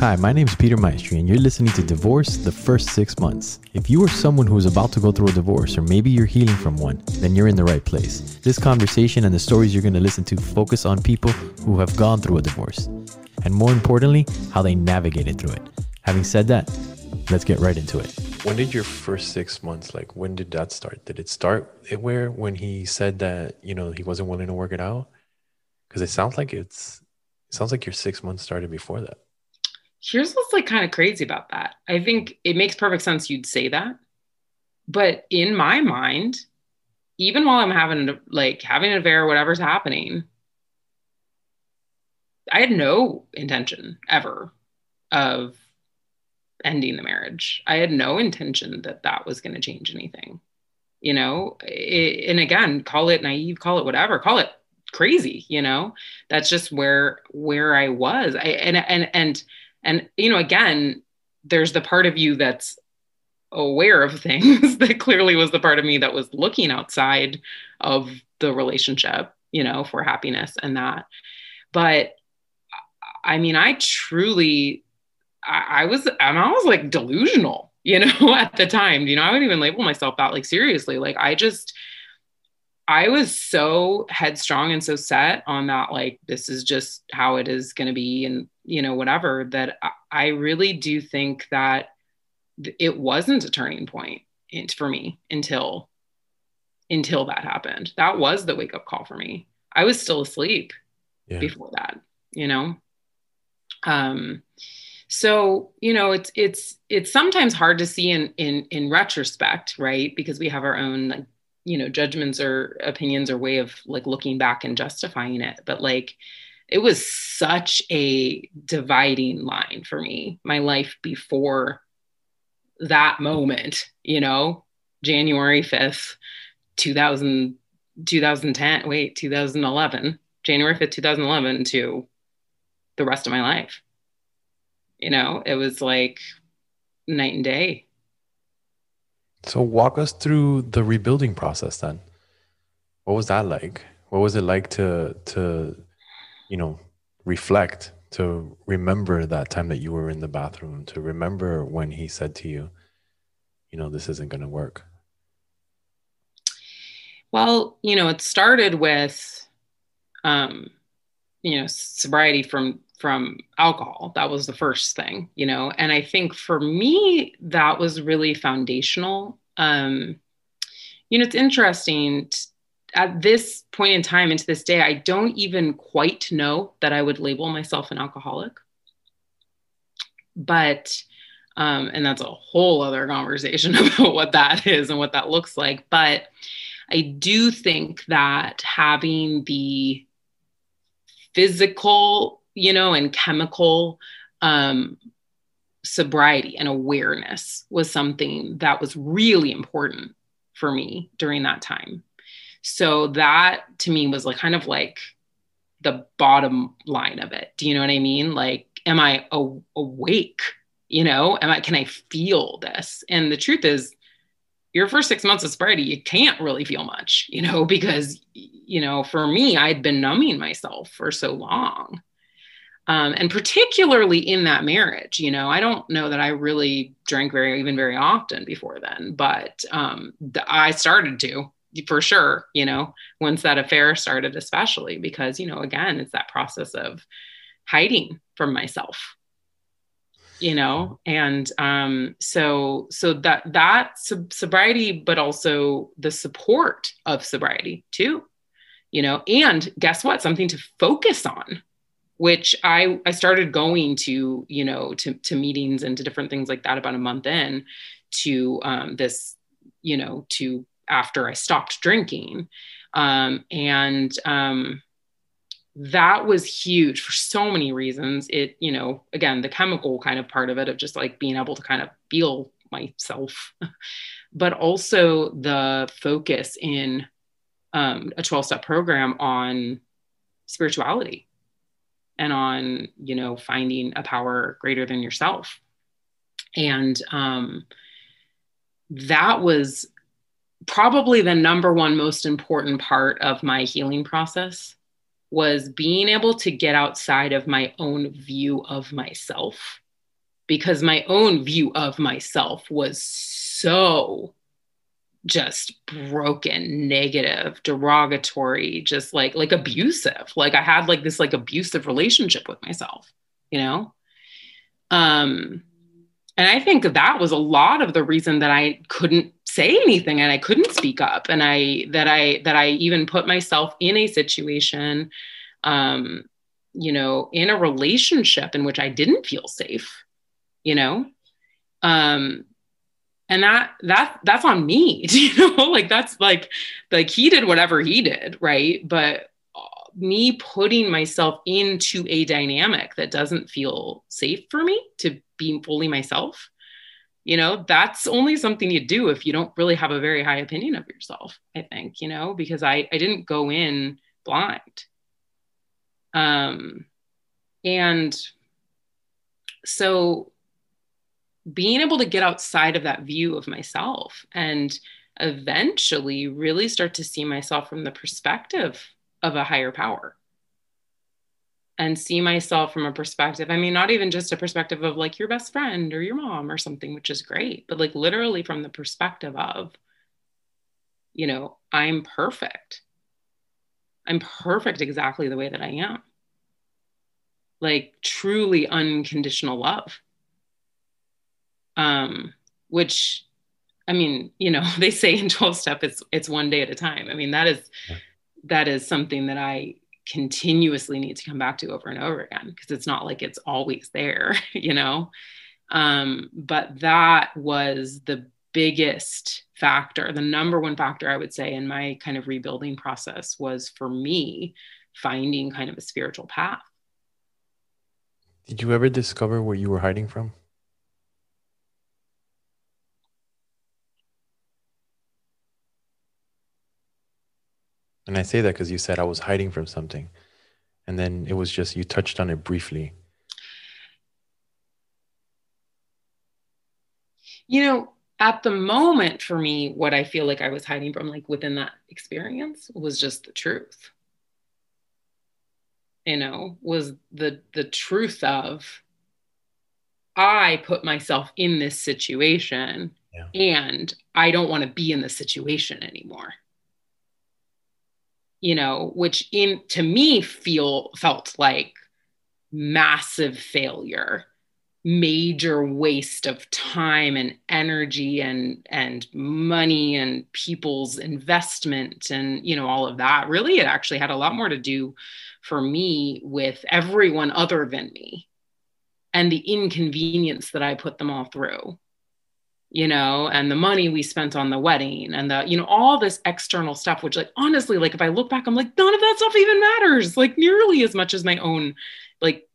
Hi, my name is Peter Maestri, and you're listening to Divorce the First Six Months. If you are someone who is about to go through a divorce, or maybe you're healing from one, then you're in the right place. This conversation and the stories you're going to listen to focus on people who have gone through a divorce, and more importantly, how they navigated through it. Having said that, let's get right into it. When did your first six months, like, when did that start? Did it start where when he said that, you know, he wasn't willing to work it out? Because it sounds like it's, it sounds like your six months started before that. Here's what's like kind of crazy about that. I think it makes perfect sense you'd say that. But in my mind, even while I'm having like having an affair, whatever's happening, I had no intention ever of ending the marriage. I had no intention that that was going to change anything. You know, it, and again, call it naive, call it whatever, call it crazy, you know. That's just where where I was. I and and and and you know, again, there's the part of you that's aware of things that clearly was the part of me that was looking outside of the relationship, you know, for happiness and that. But I mean, I truly I, I was I'm like delusional, you know, at the time. You know, I wouldn't even label myself that like seriously. Like I just I was so headstrong and so set on that, like, this is just how it is going to be, and, you know, whatever, that I really do think that it wasn't a turning point for me until until that happened. That was the wake up call for me. I was still asleep yeah. before that you know? Um so you know it's it's it's sometimes hard to see in in in retrospect right? Because we have our own like, you know judgments or opinions or way of like looking back and justifying it but like it was such a dividing line for me my life before that moment you know january 5th 2000 2010 wait 2011 january 5th 2011 to the rest of my life you know, it was like night and day. So walk us through the rebuilding process then. What was that like? What was it like to to you know, reflect, to remember that time that you were in the bathroom, to remember when he said to you, you know, this isn't going to work? Well, you know, it started with um you know, sobriety from from alcohol. That was the first thing, you know. And I think for me, that was really foundational. Um, you know, it's interesting. At this point in time, into this day, I don't even quite know that I would label myself an alcoholic. But, um, and that's a whole other conversation about what that is and what that looks like. But I do think that having the physical you know, and chemical um, sobriety and awareness was something that was really important for me during that time. So that to me was like kind of like the bottom line of it. Do you know what I mean? Like, am I a- awake? You know, am I, can I feel this? And the truth is, your first six months of sobriety, you can't really feel much, you know, because, you know, for me, I'd been numbing myself for so long um, and particularly in that marriage you know i don't know that i really drank very even very often before then but um, the, i started to for sure you know once that affair started especially because you know again it's that process of hiding from myself you know? And um so so that that sob- sobriety but also the support of sobriety too you know? And guess what? Something to focus on which I I started going to you know to to meetings and to different things like that about a month in to um, this you know to after I stopped drinking. Um, and um, that was huge for so many reasons. It you know again the chemical kind of part of it of just like being able to kind of feel myself but also the focus in um, a 12 step program on spirituality and on you know finding a power greater than yourself. And um, that was probably the number one most important part of my healing process was being able to get outside of my own view of myself because my own view of myself was so just broken negative derogatory just like like abusive. Like i had like this like abusive relationship with myself you know? Um and i think that was a lot of the reason that i couldn't say anything and i couldn't speak up. And i that i that i even put myself in a situation um you know in a relationship in which i didn't feel safe you know? Um and that that that's on me you know like that's like like he did whatever he did right? But uh, me putting myself into a dynamic that doesn't feel safe for me to be fully myself you know that's only something you do if you don't really have a very high opinion of yourself i think you know because i i didn't go in blind. Um and so being able to get outside of that view of myself and eventually really start to see myself from the perspective of a higher power and see myself from a perspective. I mean, not even just a perspective of like your best friend or your mom or something, which is great, but like literally from the perspective of, you know, I'm perfect. I'm perfect exactly the way that I am. Like truly unconditional love um, which I mean, you know, they say in 12 step it's it's one day at a time. I mean, that is that is something that I continuously need to come back to over and over again because it's not like it's always there, you know. Um, but that was the biggest factor, the number one factor I would say in my kind of rebuilding process was for me finding kind of a spiritual path. Did you ever discover where you were hiding from? And I say that because you said I was hiding from something. And then it was just, you touched on it briefly. You know, at the moment for me, what I feel like I was hiding from, like within that experience, was just the truth. You know, was the the truth of I put myself in this situation yeah. and I don't want to be in this situation anymore you know, which in to me feel felt like massive failure major waste of time and energy and and money and people's investment and you know all of that. Really it actually had a lot more to do for me with everyone other than me and the inconvenience that i put them all through you know, and the money we spent on the wedding and the, you know, all this external stuff, which, like, honestly, like, if I look back, I'm like, none of that stuff even matters, like, nearly as much as my own, like,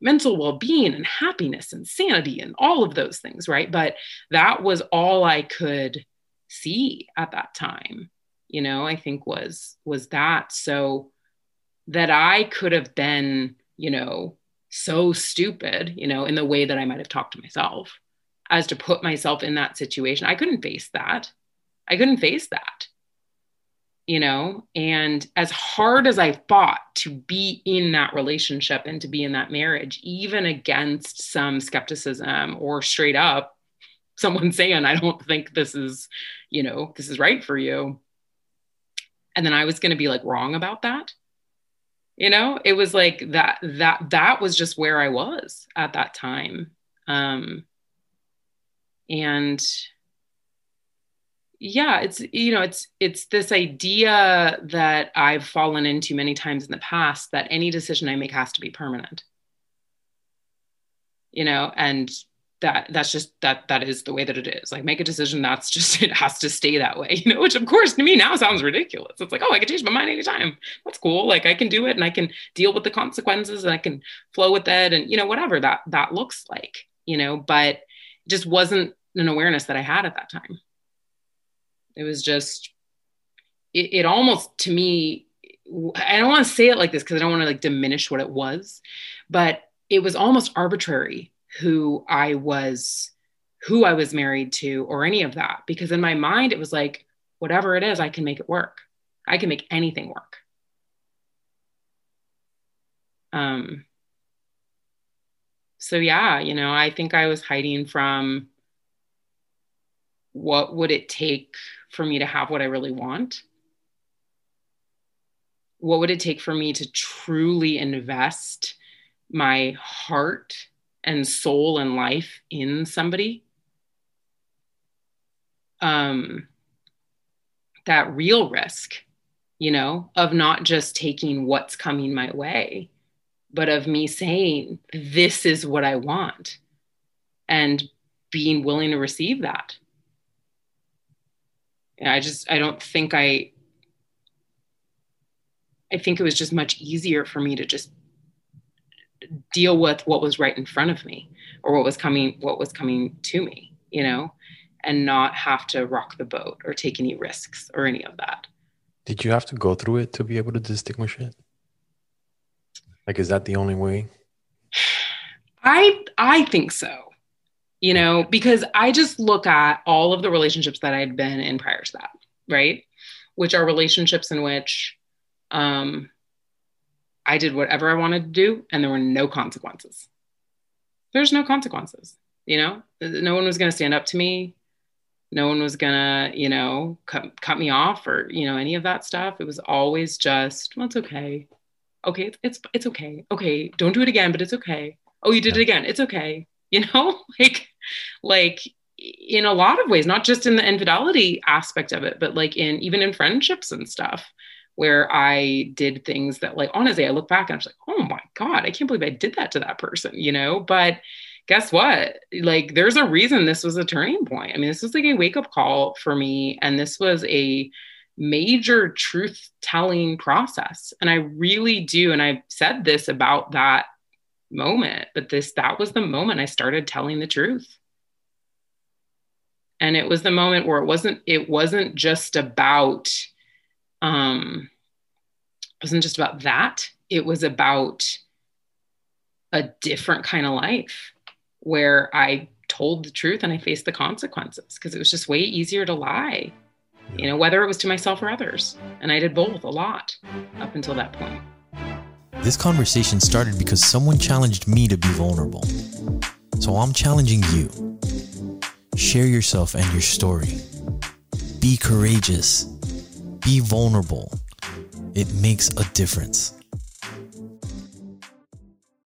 mental well being and happiness and sanity and all of those things, right? But that was all I could see at that time, you know, I think was, was that. So that I could have been, you know, so stupid, you know, in the way that I might have talked to myself as to put myself in that situation. I couldn't face that. I couldn't face that. You know, and as hard as I fought to be in that relationship and to be in that marriage, even against some skepticism or straight up someone saying, I don't think this is, you know, this is right for you. And then I was going to be like wrong about that. You know, it was like that, that, that was just where I was at that time. Um, and yeah it's you know it's it's this idea that i've fallen into many times in the past that any decision i make has to be permanent. You know and that that's just that that is the way that it is. Like make a decision that's just it has to stay that way you know which of course to me now sounds ridiculous. It's like oh i can change my mind anytime. That's cool. Like i can do it and i can deal with the consequences and i can flow with it and you know whatever that that looks like you know but just wasn't an awareness that I had at that time. It was just, it, it almost to me, I don't want to say it like this because I don't want to like diminish what it was, but it was almost arbitrary who I was, who I was married to, or any of that. Because in my mind, it was like, whatever it is, I can make it work. I can make anything work. Um, so yeah, you know, I think I was hiding from what would it take for me to have what I really want? What would it take for me to truly invest my heart and soul and life in somebody? Um, that real risk, you know, of not just taking what's coming my way, but of me saying, this is what I want and being willing to receive that. And I just, I don't think I, I think it was just much easier for me to just deal with what was right in front of me or what was coming, what was coming to me, you know, and not have to rock the boat or take any risks or any of that. Did you have to go through it to be able to distinguish it? Like, is that the only way? I I think so. You know, because I just look at all of the relationships that I'd been in prior to that, right? Which are relationships in which um, I did whatever I wanted to do and there were no consequences. There's no consequences, you know? No one was going to stand up to me. No one was going to, you know, cut, cut me off or, you know, any of that stuff. It was always just, well, it's okay okay, it's, it's, it's okay. Okay, don't do it again, but it's okay. Oh, you did it again. It's okay. You know, like, like in a lot of ways, not just in the infidelity aspect of it, but like in even in friendships and stuff where I did things that like honestly I look back and I'm like, oh my God, I can't believe I did that to that person, you know? But guess what? Like there's a reason this was a turning point. I mean, this was like a wake-up call for me. And this was a major truth telling process. And I really do. And I've said this about that moment, but this, that was the moment I started telling the truth. And it was the moment where it wasn't, it wasn't just about, um, it wasn't just about that. It was about a different kind of life where I told the truth and I faced the consequences because it was just way easier to lie you know, whether it was to myself or others. And I did both a lot up until that point. This conversation started because someone challenged me to be vulnerable. So I'm challenging you. Share yourself and your story. Be courageous. Be vulnerable. It makes a difference.